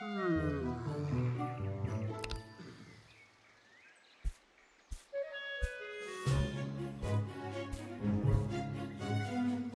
Hmm.